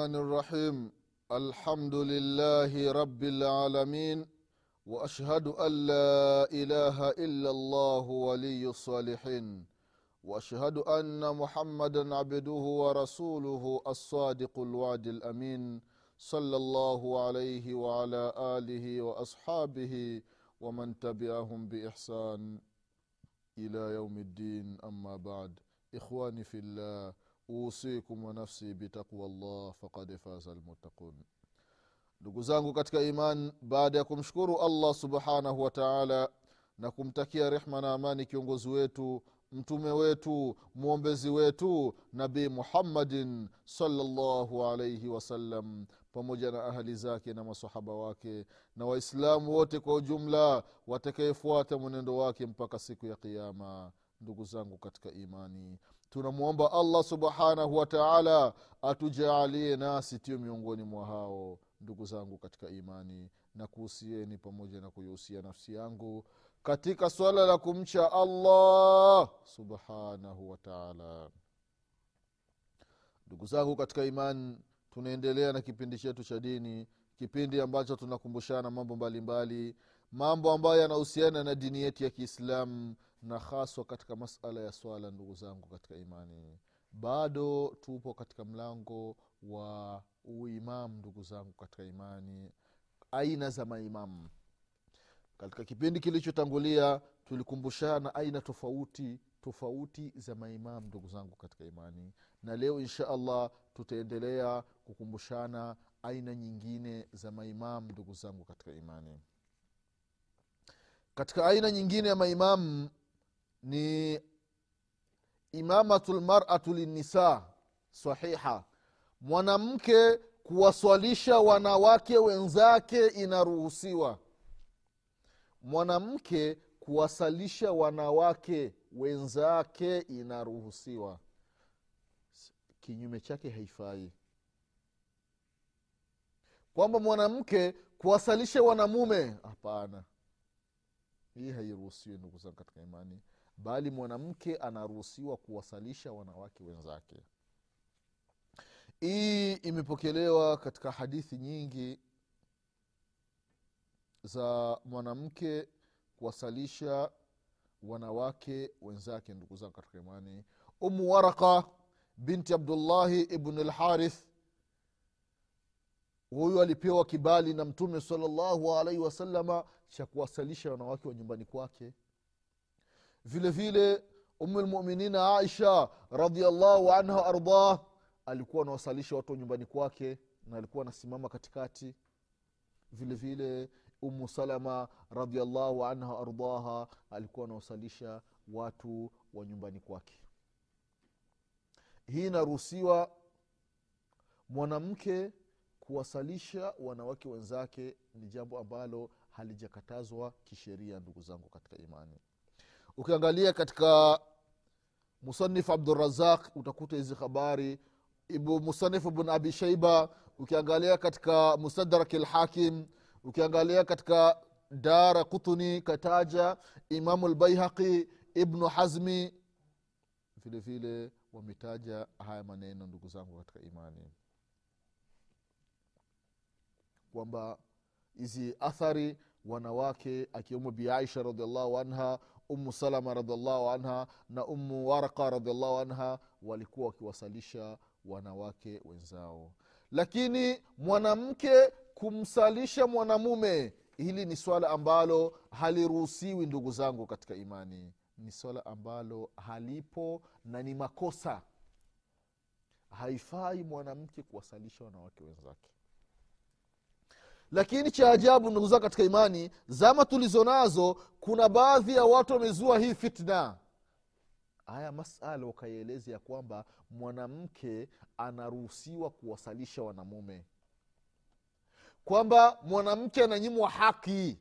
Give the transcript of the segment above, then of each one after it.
الله الرحمن الرحيم. الحمد لله رب العالمين وأشهد أن لا إله إلا الله ولي الصالحين وأشهد أن محمدا عبده ورسوله الصادق الوعد الأمين صلى الله عليه وعلى آله وأصحابه ومن تبعهم بإحسان إلى يوم الدين. أما بعد ikhwani fillah usikum wa nafsi bitaqwa llah fakad faza lmuttaqun ndugu zangu katika iman baada ya kumshukuru allah subhanahu wa taala na kumtakia rehma na amani kiongozi wetu mtume wetu mwombezi wetu nabii muhammadin salllahu alaihi wasallam pamoja na ahali zake na masahaba wake na waislamu wote kwa ujumla watakayefuata mwenendo wake mpaka siku ya qiama ndugu zangu katika imani tunamwomba allah subhanahu wa taala atujaalie nasi tio miongoni mwa hao ndugu zangu katika imani na kuhusieni pamoja na kuihusia nafsi yangu katika swala la kumcha allah subhanahu wa ndugu zangu katika imani tunaendelea na kipindi chetu cha dini kipindi ambacho tunakumbushana mambo mbalimbali mbali, mambo ambayo yanahusiana na dini yetu ya kiislamu na haswa katika masala ya swala ndugu zangu katika imani. Bado tupo katika mlango wa uimamu ndugu zangu katika imani. Aina za maimamu katika kipindi kilichotangulia tulikumbushana aina tofauti tofauti za maimamu ndugu zangu katika imani. Na leo insha allah tutaendelea kukumbushana aina nyingine za maimamu ndugu zangu katika imani. Katika aina nyingine ya maimamu ni imamatu lmaratu linnisa sahiha. Mwanamke kuwaswalisha wanawake wenzake inaruhusiwa. Mwanamke kuwasalisha wanawake wenzake inaruhusiwa. Kinyume chake haifai. Kwamba mwanamke kuwasalisha wanamume hapana. Hii hairuhusiwi ndugu zangu katika imani bali mwanamke anaruhusiwa kuwasalisha wanawake wenzake. Hii imepokelewa katika hadithi nyingi za mwanamke kuwasalisha wanawake wenzake ndugu zangu katika imani. Umu waraka binti abdullahi ibn lharith huyu alipewa kibali na mtume salallahu alaihi wasalama cha kuwasalisha wanawake wa nyumbani kwake vile vile umulmuminina aisha radiallahu anha waardah alikuwa anawasalisha watu wa nyumbani kwake na alikuwa anasimama katikati. Vile vile umu salama radiallahu anha waardaha alikuwa anawasalisha watu wa nyumbani kwake. Hii inaruhusiwa mwanamke kuwasalisha wanawake wenzake ni jambo ambalo halijakatazwa kisheria ndugu zangu katika imani ukiangalia katika musanif abdurazaq utakuta hizi habari. Musanif bn abi shaiba ukiangalia katika mustadrak lhakim ukiangalia katika dara kutuni kataja imamu lbaihaqi ibnu hazmi vile vile wametaja haya maneno ndugu zangu katika imani. Kwamba hizi athari wanawake akiwemo biaisha radiallahu anha umu salama radiallahu anha na umu waraka radiallahu anha walikuwa wakiwasalisha wanawake wenzao. Lakini mwanamke kumsalisha mwanamume hili ni swala ambalo haliruhusiwi ndugu zangu katika imani. Ni swala ambalo halipo na ni makosa. Haifai mwanamke kuwasalisha wanawake wenzake lakini cha ajabu ndugu zao katika imani zama tulizo nazo kuna baadhi ya watu wamezua hii fitna. Haya masala wakaieleza ya kwamba mwanamke anaruhusiwa kuwasalisha wanamume. Kwamba mwanamke ananyimwa haki.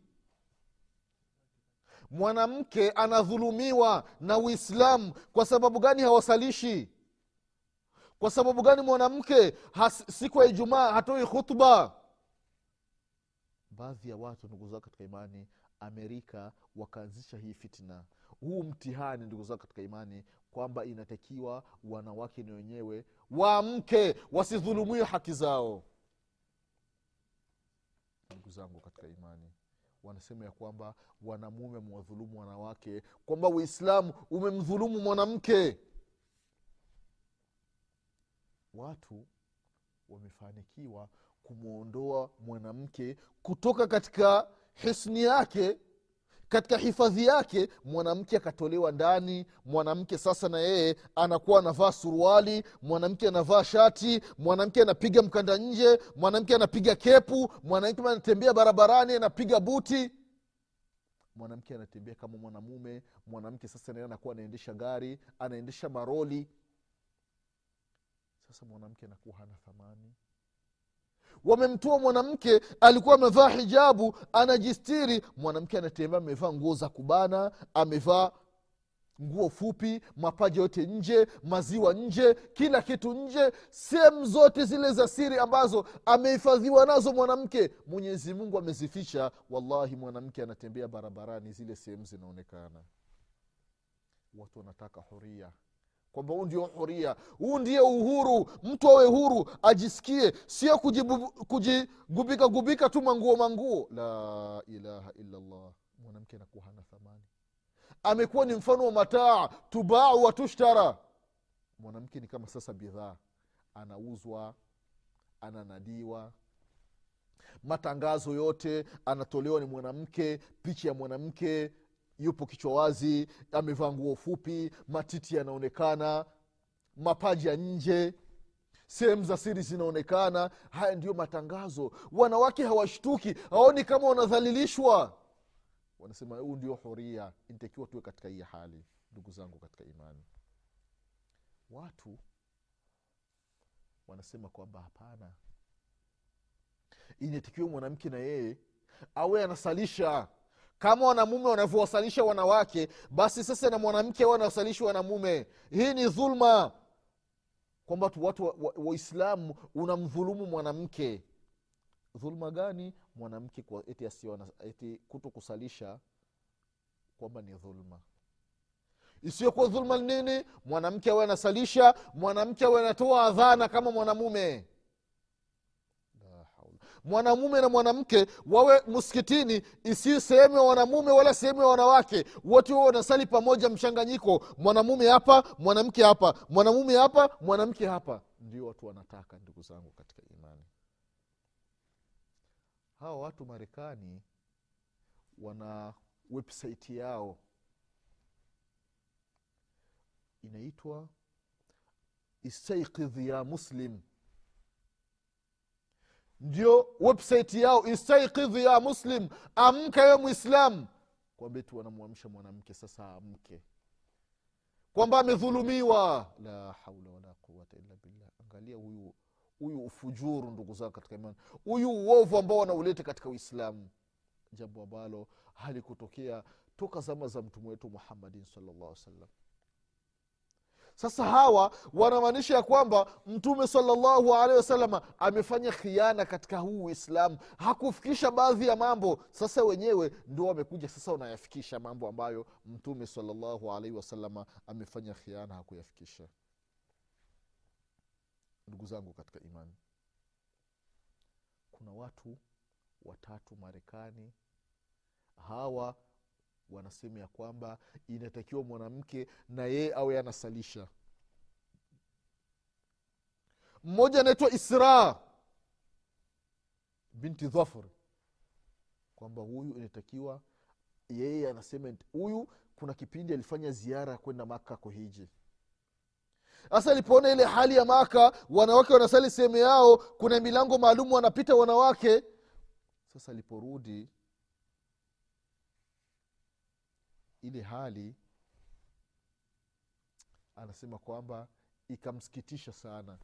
Mwanamke anadhulumiwa na uislamu. Kwa sababu gani hawasalishi? Kwa sababu gani mwanamke siku ya ijumaa hatoi khutba baadhi ya watu ndugu zao katika imani amerika wakaanzisha hii fitna. Huu mtihani ndugu zao katika imani kwamba inatakiwa wanawake ni wenyewe waamke wasidhulumiwe haki zao. Ndugu zangu katika imani wanasema ya kwamba wanamume wamewadhulumu wanawake kwamba uislamu umemdhulumu mwanamke. Watu wamefanikiwa kumwondoa mwanamke kutoka katika hisni yake katika hifadhi yake. Mwanamke akatolewa ndani mwanamke sasa na yeye anakuwa anavaa suruali mwanamke anavaa shati mwanamke anapiga mkanda nje mwanamke anapiga kepu mwanamke anatembea barabarani anapiga buti. Mwanamke anatembea kama mwanamume mwanamke sasa naye anakuwa anaendesha gari anaendesha maroli. Sasa mwanamke anakuwa hana thamani wamemtoa mwanamke alikuwa amevaa hijabu anajistiri. Mwanamke anatembea amevaa nguo za kubana amevaa nguo fupi mapaja yote nje maziwa nje kila kitu nje sehemu zote zile za siri ambazo amehifadhiwa nazo mwanamke. Mwenyezi mungu amezificha wallahi mwanamke anatembea barabarani zile sehemu zinaonekana. Watu wanataka huria kwamba huu ndio huria. Huu ndio uhuru. Mtu awe huru ajisikie. Sio kujigubika gubika tu manguo manguo. La ilaha illallah. Mwanamke anakuwa hana thamani. Amekuwa ni mfano wa mataa. Tubau wa tushtara. Mwanamke ni kama sasa bidhaa. Anauzwa ananadiwa. Matangazo yote anatolewa ni mwanamke picha ya mwanamke yupo kichwa wazi amevaa nguo fupi matiti yanaonekana mapaji ya nje sehemu za siri zinaonekana. Haya ndiyo matangazo. Wanawake hawashtuki haoni kama wanadhalilishwa. Wanasema huu ndio huria inatakiwa tuwe katika hii hali ndugu zangu katika imani. Watu wanasema kwamba hapana. Inatakiwa mwanamke na yeye awe anasalisha kama wanamume wanavyowasalisha wanawake basi sasa na mwanamke awe anawasalishi wanamume hii ni dhulma. Kwamba tu watu waislamu wa, wa unamdhulumu mwanamke. Dhulma gani? Mwanamke eti, eti kuto kusalisha kwamba ni dhulma. Isiyokuwa dhulma nini? Mwanamke awe anasalisha mwanamke awe anatoa adhana kama mwanamume mwanamume na mwanamke wawe msikitini isiyo sehemu ya wanamume wala sehemu ya wanawake. Wote wao wanasali pamoja mchanganyiko. Mwanamume hapa mwanamke hapa. Mwanamume hapa mwanamke hapa. Ndio watu wanataka ndugu zangu katika imani. Hawa watu marekani wana websaiti yao. Inaitwa istaikidhi ya muslim ndio website yao istaikidhi ya muslim. Amka we mwislam kwamba tu wanamwamsha mwanamke sasa amke. Kwamba amedhulumiwa. La haula wala quwata illa billah. Angalia huyu huyu ufujuru ndugu zao katika imani. Huyu uovu ambao wanauleta katika uislamu. Jambo ambalo halikutokea toka zama za mtume wetu muhammadin salllah salam sasa hawa wanamaanisha ya kwamba mtume salllahu alehi wasalama amefanya khiana katika huu uislamu. Hakufikisha baadhi ya mambo. Sasa wenyewe ndio wamekuja sasa wanayafikisha mambo ambayo mtume salllahu alaihi wasalama amefanya khiana hakuyafikisha. Ndugu zangu katika imani kuna watu watatu marekani hawa wanasema ya kwamba inatakiwa mwanamke na yeye awe anasalisha. Mmoja anaitwa isra binti dhafr kwamba huyu inatakiwa yeye anasema huyu kuna kipindi alifanya ziara ya kwenda maka kuhiji. Sasa alipoona ile hali ya maka wanawake wanasali sehemu yao kuna milango maalum wanapita wanawake. Sasa aliporudi ile hali anasema kwamba ikamsikitisha sana.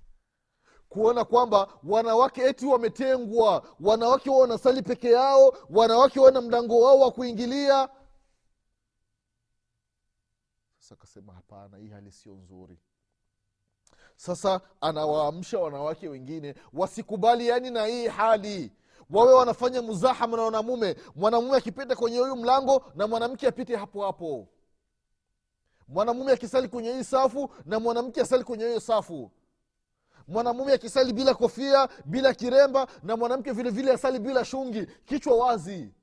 Kuona kwamba wanawake eti wametengwa wanawake wao wanasali peke yao wanawake wana mlango wao wa kuingilia. Sasa akasema hapana hii hali sio nzuri. Sasa anawaamsha wanawake wengine wasikubali yani na hii hali wawe wanafanya muzahama na wanamume mwanamume akipita kwenye huyu mlango na mwanamke apite hapo hapo. Mwanamume akisali kwenye hii safu na mwanamke asali kwenye hiyo safu. Mwanamume akisali bila kofia bila kiremba na mwanamke vile asali bila shungi. Kichwa wazi.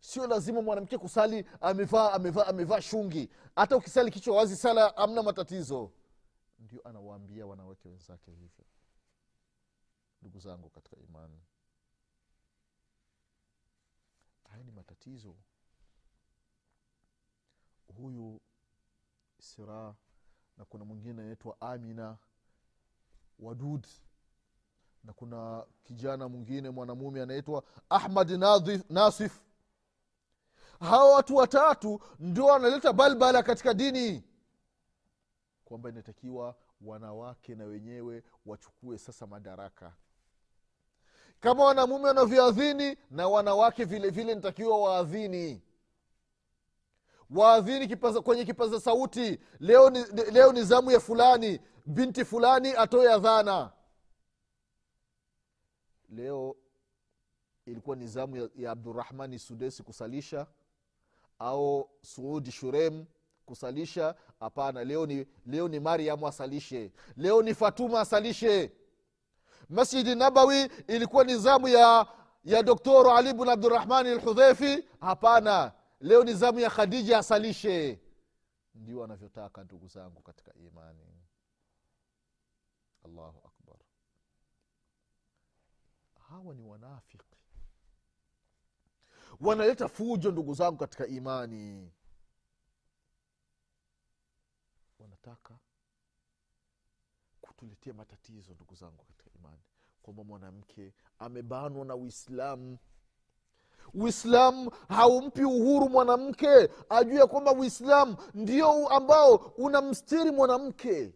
Sio lazima mwanamke kusali amevaa amevaa amevaa shungi. Hata ukisali kichwa wazi sala amna matatizo. Ndio anawaambia wanawake wenzake hivyo. Ndugu zangu katika imani haya ni matatizo. Huyu sira na kuna mwingine anaitwa amina wadud na kuna kijana mwingine mwanamume anaitwa ahmad Nadhif- nasif. Hawa watu watatu ndio wanaleta balbala katika dini. Kwamba inatakiwa wanawake na wenyewe wachukue sasa madaraka kama wanamume wanavyoadhini na wanawake vile vile nitakiwa waadhini. Waadhini kipaza, kwenye kipaza sauti. Leo ni, leo ni zamu ya fulani binti fulani atoe adhana. Leo ilikuwa ni zamu ya, ya abdurahmani sudesi kusalisha au suudi shurem kusalisha. Hapana leo ni leo ni mariamu asalishe. Leo ni fatuma asalishe masjidi nabawi ilikuwa ni zamu ya ya doktor ali bn abdurahmani lhudhefi hapana leo ni zamu ya khadija asalishe ndio wanavyotaka ndugu zangu katika imani. Allahu akbar. Hawa ni wanafiki wanaleta fujo ndugu zangu katika imani. Wanataka kutuletea matatizo ndugu zangu katika imani kwamba mwanamke amebanwa na uislamu. Uislamu haumpi uhuru mwanamke ajuu ya kwamba uislamu ndio ambao unamstiri mwanamke.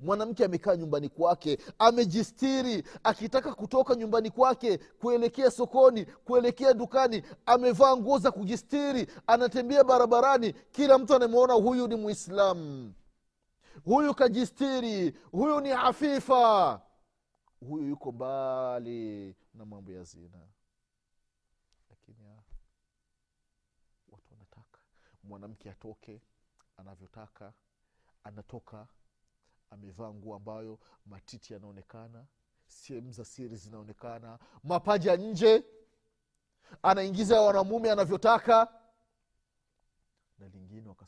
Mwanamke amekaa nyumbani kwake amejistiri akitaka kutoka nyumbani kwake kuelekea sokoni kuelekea dukani amevaa nguo za kujistiri anatembea barabarani kila mtu anamwona huyu ni mwislamu huyu kajistiri huyu ni hafifa. Huyu yuko mbali na mambo ya zina. Lakini ah, watu wanataka. Mwanamke atoke anavyotaka anatoka amevaa nguo ambayo matiti yanaonekana sehemu za siri zinaonekana mapaja nje anaingiza wanamume anavyotaka. na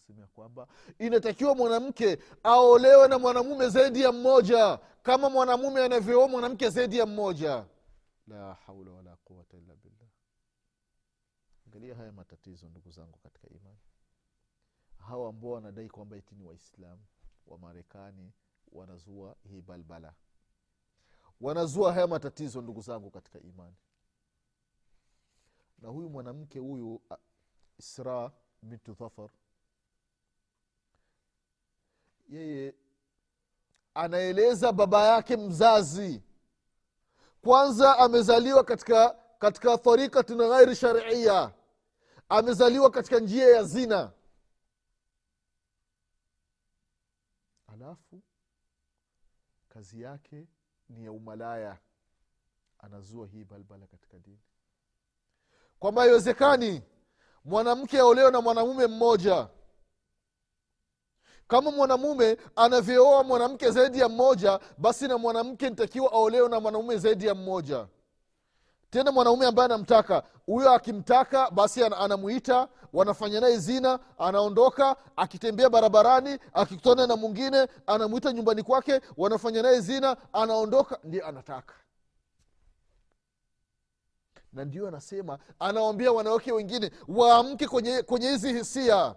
wakasema ya kwamba inatakiwa mwanamke aolewe na mwanamume zaidi ya mmoja kama mwanamume anavyooa mwanamke zaidi ya mmoja. La haula wala quwata illa billah. Angalia haya matatizo ndugu zangu katika imani. Hawa ambao wanadai kwamba iti ni waislamu wa marekani wanazua hii balbala. Wanazua haya matatizo ndugu zangu katika imani. Na huyu mwanamke huyu isra bintu dhafar yeye anaeleza baba yake mzazi. Kwanza amezaliwa katika katika tarikatin ghairi sharia amezaliwa katika njia ya zina. Alafu kazi yake ni ya umalaya. Anazua hii balbala katika dini. Kwamba haiwezekani mwanamke aolewe na mwanamume mmoja kama mwanamume anavyooa mwanamke zaidi ya mmoja basi na mwanamke nitakiwa aolewe na mwanamume zaidi ya mmoja. Tena mwanaume ambaye anamtaka huyo akimtaka basi anamwita wanafanya naye zina anaondoka akitembea barabarani akikutana na mwingine anamwita nyumbani kwake wanafanya naye zina anaondoka ndio anataka. Na ndio anasema anawambia wanawake wengine waamke kwenye kwenye hizi hisia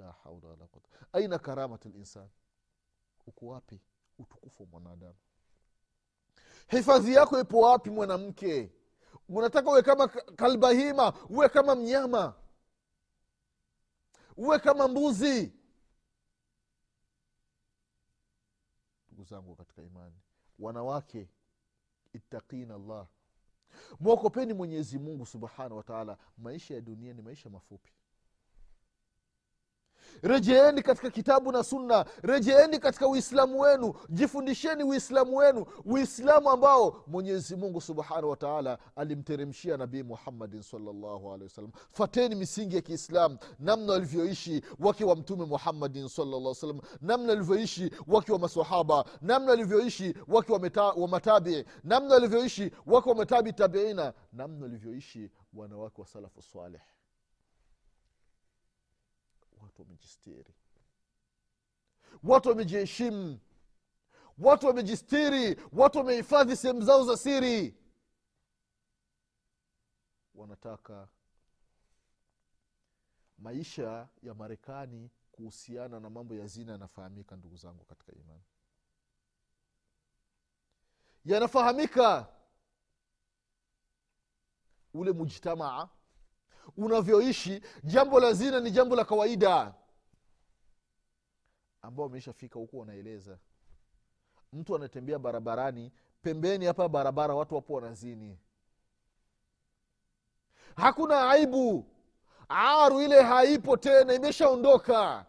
la haula wala quwata aina karamati linsan uko wapi? Utukufu wa mwanadamu. Hifadhi yako ipo wapi mwanamke? Unataka uwe kama kalbahima? Uwe kama mnyama? Uwe kama mbuzi? Ndugu zangu katika imani wanawake ittaqina llah mwokopeni mwenyezi mungu subhanahu wataala maisha ya dunia ni maisha mafupi rejeeni katika kitabu na sunna. Rejeeni katika uislamu wenu. Jifundisheni uislamu wenu. Uislamu ambao mwenyezi mungu subhanahu wataala alimteremshia nabii muhammadin salllahu fateni misingi ya kiislamu. Namna walivyoishi wake wa mtume muhammadin salllah namna walivyoishi wake wa masahaba namna walivyoishi wake wa, matabii namna walivyoishi wake wa matabi tabiina. Namna walivyoishi wanawake wa salafu saleh watu wamejistiri. Watu wamejiheshimu. Watu wamejistiri. Watu wamehifadhi sehemu zao za siri. Wanataka maisha ya marekani kuhusiana na mambo ya zina yanafahamika ndugu zangu katika imani. Yanafahamika ule mujtamaa unavyoishi. Jambo la zina ni jambo la kawaida. Ambao wameishafika huku wanaeleza. Mtu anatembea barabarani pembeni hapa barabara watu wapo wanazini. Hakuna aibu. Aru ile haipo tena imeshaondoka.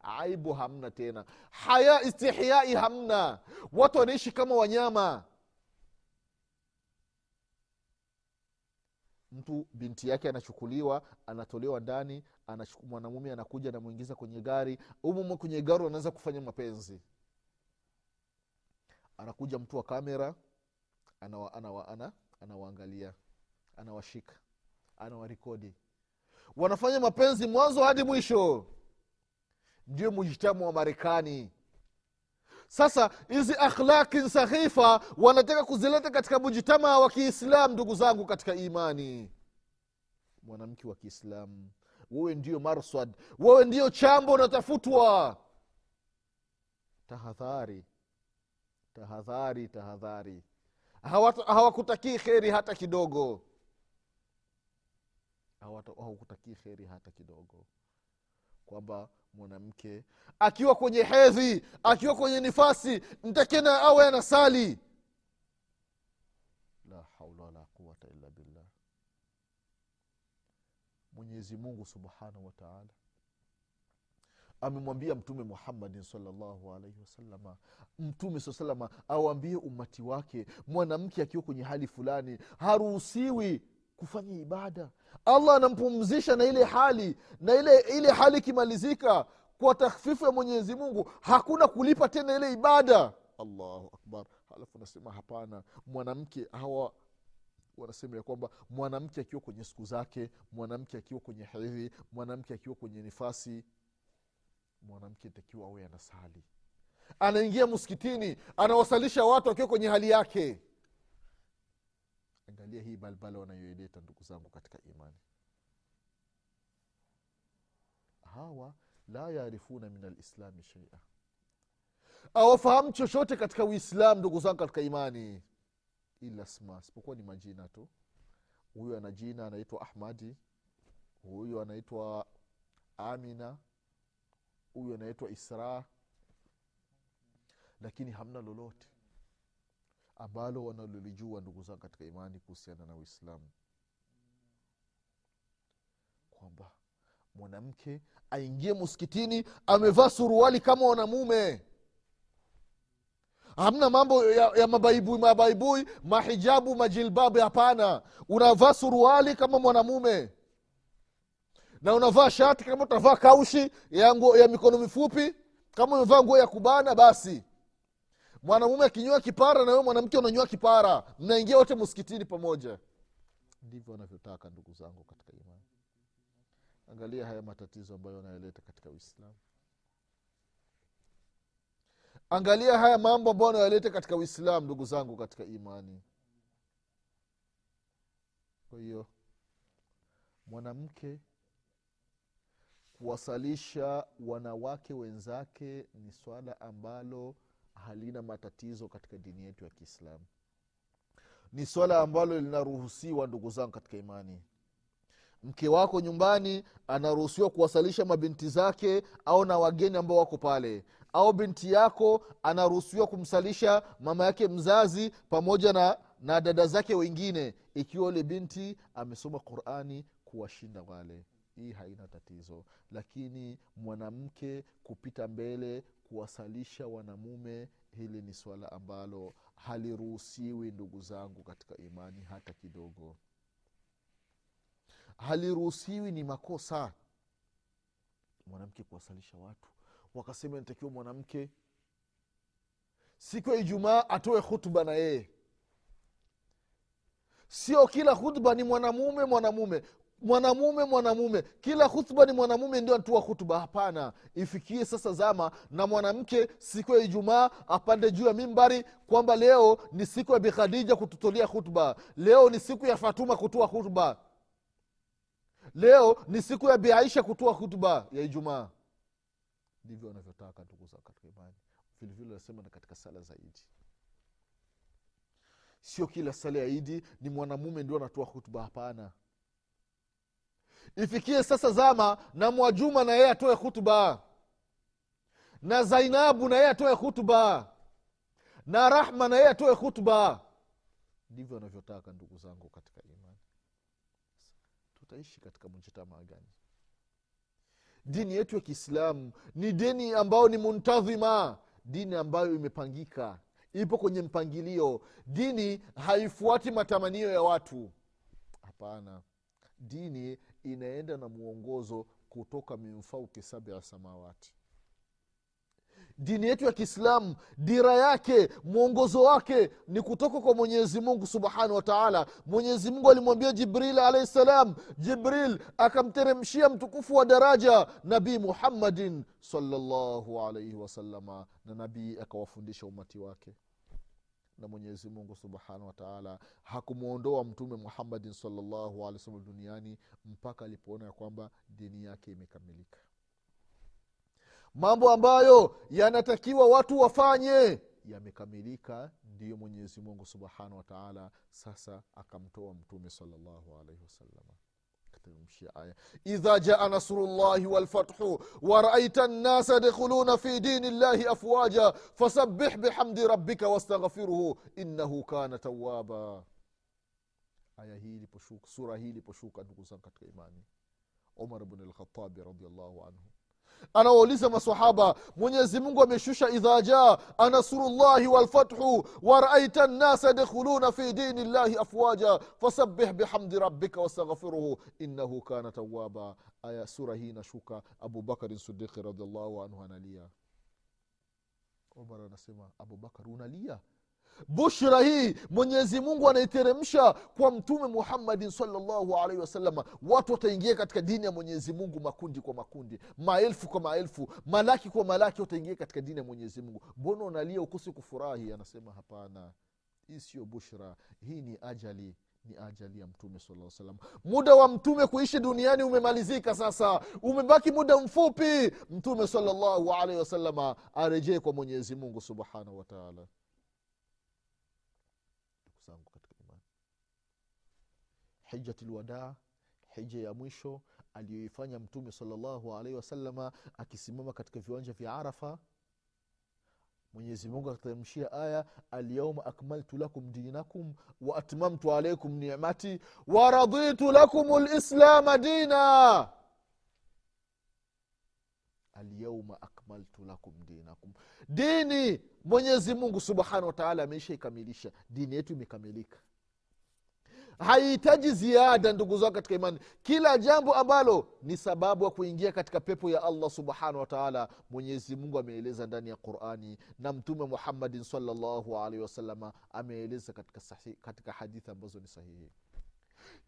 Aibu hamna tena. Haya istihyai hamna. Watu wanaishi kama wanyama mtu binti yake anachukuliwa anatolewa ndani mwanamume anakuja anamwingiza kwenye gari umumo kwenye gari wanaweza kufanya mapenzi. Anakuja mtu wa kamera anawa, anawa, ana, anawaangalia anawashika anawarikodi wanafanya mapenzi mwanzo hadi mwisho. Ndio mujitamu wa marekani sasa hizi akhlaki sahifa wanataka kuzileta katika mujitama wa kiislam ndugu zangu katika imani. Mwanamke wa kiislamu wewe ndio marswad wewe ndio chambo unatafutwa. Tahadhari tahadhari tahadhari. Hawakutakii hawakutakii kheri hata kidogo. Hawakutakii hawakutakii kheri hata kidogo. Kwamba mwanamke. Akiwa kwenye hedhi akiwa kwenye nifasi mtakena awe anasali. La haula wala quwata illa billah. Mwenyezi mungu subhanahu wataala amemwambia mtume muhammadin salllahu alaihi wasalama mtume saa salama awambie umati wake mwanamke akiwa kwenye hali fulani haruhusiwi kufanya ibada. Allah anampumzisha na ile hali na ile ile hali ikimalizika kwa takhfifu ya mwenyezi mungu hakuna kulipa tena ile ibada. Allahu akbar. Halafu nasema hapana mwanamke hawa wanasema ya kwamba mwanamke akiwa kwenye siku zake mwanamke akiwa kwenye hedhi mwanamke akiwa kwenye nifasi mwanamke takiwa awe anasali. Anaingia msikitini anawasalisha watu akiwa kwenye hali yake angalia hii balbala wanayoileta ndugu zangu katika imani. Hawa la yarifuna min alislami sheia awafahamu chochote katika uislam ndugu zangu katika imani. Ila sma sipokuwa ni majina tu. Huyu ana jina anaitwa ahmadi huyu anaitwa amina huyu anaitwa isra. Lakini hamna lolote ambalo wanalolijua ndugu zangu katika imani kuhusiana na uislamu. Kwamba mwanamke aingie muskitini amevaa suruali kama wanamume hamna mambo ya, ya mabaibui mabaibui mahijabu majilbabu hapana. Unavaa suruali kama mwanamume. Na unavaa shati kama utavaa kaushi ya, nguo, ya mikono mifupi. Kama umevaa nguo ya kubana basi mwanamume akinyoa kipara na wewe mwanamke unanyoa kipara mnaingia wote muskitini pamoja. Ndivyo wanavyotaka ndugu zangu katika imani. Angalia haya matatizo ambayo wanayoleta katika uislamu. Angalia haya mambo ambayo wanayoleta katika uislamu ndugu zangu katika imani. Kwa hiyo mwanamke kuwasalisha wanawake wenzake ni swala ambalo halina matatizo katika dini yetu ya kiislamu. Ni swala ambalo linaruhusiwa ndugu zangu katika imani. Mke wako nyumbani anaruhusiwa kuwasalisha mabinti zake au na wageni ambao wako pale. Au binti yako anaruhusiwa kumsalisha mama yake mzazi pamoja na na dada zake wengine ikiwa ule binti amesoma qurani kuwashinda wale hii haina tatizo. Lakini mwanamke kupita mbele kuwasalisha wanamume hili ni swala ambalo haliruhusiwi ndugu zangu katika imani hata kidogo. Haliruhusiwi ni makosa. Mwanamke kuwasalisha watu. Wakasema inatakiwa mwanamke siku ya ijumaa atoe hutuba na yeye. Sio kila hutuba ni mwanamume mwanamume mwanamume mwanamume. Kila hutuba ni mwanamume ndio anatoa hutuba hapana. Ifikie sasa zama na mwanamke siku ya ijumaa apande juu ya mimbari kwamba leo ni siku ya bikhadija kututolea hutuba leo ni siku ya fatuma kutoa hutuba leo ni siku ya biaisha kutoa hutuba ya ijumaa. Ndivyo wanavyotaka ndugu za nasema na katika sala za sio kila sala ya idi ni mwanamume ndio anatoa hutuba hapana ifikie sasa zama na mwajuma na yeye atoe hutuba. Na zainabu na yeye atoe hutuba. Na rahma na yeye atoe hutuba. Ndivyo anavyotaka ndugu zangu katika imani. Tutaishi katika mjitamaa gani? Dini yetu ya kiislamu ni dini ambayo ni muntadhima. Dini ambayo imepangika. Ipo kwenye mpangilio. Dini haifuati matamanio ya watu. Hapana. Dini inaenda na mwongozo kutoka mimfauki sabia samawati. Dini yetu ya kiislamu dira yake mwongozo wake ni kutoka kwa mwenyezi mungu subhanahu wa taala. Mwenyezi mungu alimwambia jibril alahi salam. Jibril akamteremshia mtukufu wa daraja nabii muhammadin salllahu alaihi wasalama na nabii akawafundisha umati wake na mwenyezi mungu subhanahu wataala hakumwondoa mtume muhammadin salllahu alehi wasallam duniani mpaka alipoona ya kwamba dini yake imekamilika. Mambo ambayo yanatakiwa watu wafanye yamekamilika ndiyo mwenyezi mungu subhanahu wataala sasa akamtoa mtume salllahu alaihi wasalama kateremshia aya idha jaa nasrullahi walfathu waraita nnasa yadkhuluna fi dini llahi afwaja fasabih bihamdi rabbika wastaghfiruhu innahu kana tawaba aya hii iliposhuka sura hii iliposhuka ndugu zangu katika imani. Umar bn lkhatabi radiallahu anhu anawauliza masahaba mwenyezi mungu ameshusha idha jaa anasurullahi walfathu waraita nnasa yadkhuluna fi dini llahi afwaja fasabih bihamdi rabbika wastaghfiruhu innahu kana tawaba aya sura hii inashuka. Abubakarin sidiqi radiallahu anhu analia. Umar anasema abubakar unalia bushra hii mwenyezi mungu anaiteremsha kwa mtume muhammadin salllahu alaihi wasalama watu wataingia katika dini ya mwenyezi mungu makundi kwa makundi maelfu kwa maelfu malaki kwa malaki wataingia katika dini ya mwenyezi mungu. Mbona unalia ukosi kufurahi? Anasema hapana hii siyo bushra hii ni ajali ni ajali ya mtume salam muda wa mtume kuishi duniani umemalizika sasa. Umebaki muda mfupi. Mtume salllahu alaihi wasalama arejee kwa mwenyezi mungu subhanahu wataala zangu katika imani hijatulwadaa hija ya mwisho aliyoifanya mtume salllahu alaihi wasalama akisimama katika viwanja vya arafa. Mwenyezi mungu akateremshia aya alyauma akmaltu lakum dinakum wa atmamtu alaikum nimati waraditu lakum lislama dina. Alyauma akmaltu lakum dinakum. Dini mwenyezi mungu subhanahu wataala ameisha ikamilisha dini yetu imekamilika haihitaji ziada ndugu zao katika imani. Kila jambo ambalo ni sababu ya kuingia katika pepo ya allah subhanahu wataala mwenyezimungu ameeleza ndani ya qurani na mtume muhammadin salllahu alaihi wasalama ameeleza katika, katika hadithi ambazo ni sahihi.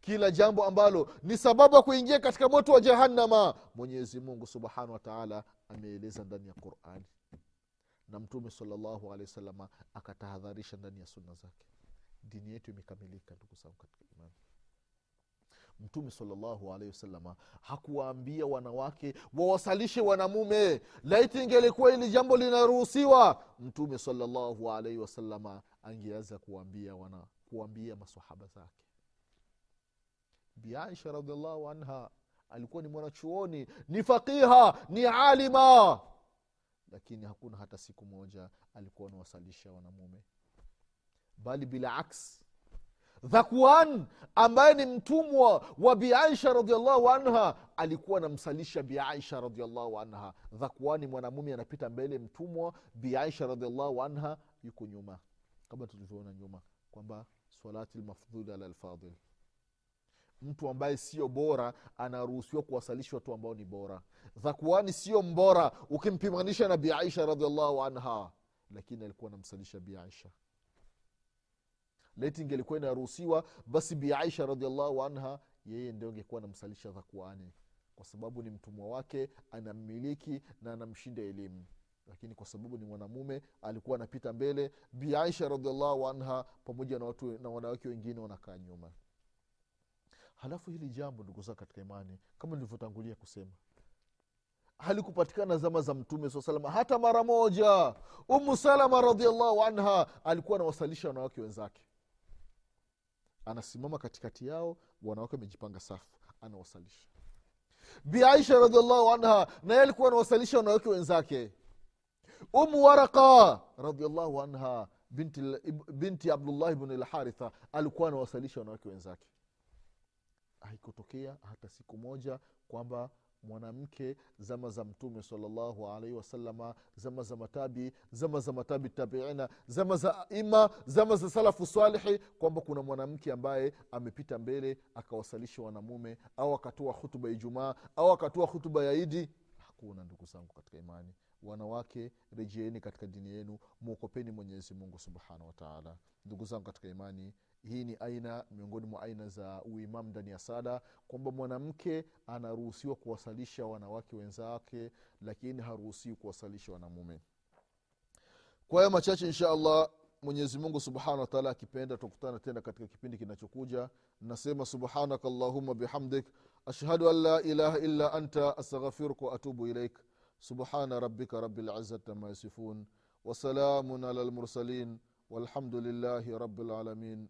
Kila jambo ambalo ni sababu ya kuingia katika moto wa jahannama mwenyezi mungu subhanahu wataala ameeleza ndani ya qurani. Na mtume salllahu alehi wasalama akatahadharisha ndani ya sunna zake dini yetu imekamilika ndugu zangu katika imani. Mtume salllahu alehi wasalama hakuwaambia wanawake wawasalishe wanamume. Laiti ingelikuwa ili jambo linaruhusiwa mtume salllahu alaihi wasalama angeweza kuwambia wana masahaba zake. Biaisha radiallahu anha alikuwa ni mwanachuoni ni faqiha ni alima. Lakini hakuna hata siku moja alikuwa anawasalisha wanamume bali bila aksi dhakuan ambaye ni mtumwa wa biaisha radiallahu anha alikuwa anamsalisha biaisha radiallahu anha. Dhakuani mwanamume anapita mbele mtumwa biaisha radiallahu anha yuko nyuma. Kama tulivyoona nyuma kwamba salati lmafdhuli ala lfadhil mtu ambaye sio bora anaruhusiwa kuwasalisha watu ambao ni bora. Dhakuani sio mbora ukimpimanisha na biaisha radiallahu anha. Lakini alikuwa anamsalisha biaisha leti ingelikuwa inaruhusiwa basi biaisha radiallahu anha yeye ndio angekuwa anamsalisha dhakuani kwa sababu ni mtumwa wake anammiliki na anamshinda elimu. Lakini kwa sababu ni mwanamume alikuwa anapita mbele. Biaisha radiallahu anha pamoja na watu na wanawake wengine wanakaa nyuma. Halafu hili jambo ndugu zao katika imani kama nilivyotangulia kusema halikupatikana zama za mtume saa salama hata mara moja umu salama radiallahu anha alikuwa anawasalisha wanawake wenzake anasimama katikati yao wanawake wamejipanga safu anawasalisha. Biaisha radiallahu anha naye alikuwa anawasalisha wanawake wenzake. Umu waraka radiallahu anha binti, binti abdullahi bn lharitha alikuwa anawasalisha wanawake wenzake. Haikutokea hata siku moja kwamba mwanamke zama za mtume salllahu alaihi wasalama zama za matabi zama za matabi tabiina zama za ima zama za salafu salihi kwamba kuna mwanamke ambaye amepita mbele akawasalisha wanamume au akatoa hutuba ijumaa au akatoa hutuba ya idi. Hakuna ndugu zangu katika imani. Wanawake rejeeni katika dini yenu mwokopeni mwenyezi mungu subhanahu wataala ndugu zangu katika imani hii ni aina miongoni mwa aina za uimamu ndani ya sala kwamba mwanamke anaruhusiwa kuwasalisha wanawake wenzake lakini haruhusiwi kuwasalisha wanamume kwa hayo machache insha allah mwenyezi mungu subhanahu wataala akipenda tukutana tena katika kipindi kinachokuja nasema subhanaka allahuma bihamdik ashhadu an la ilaha illa anta astaghfiruka waatubu ilaik subhana rabika rabi lizati ama yasifun wasalamun ala lmursalin والحمد لله رب العالمين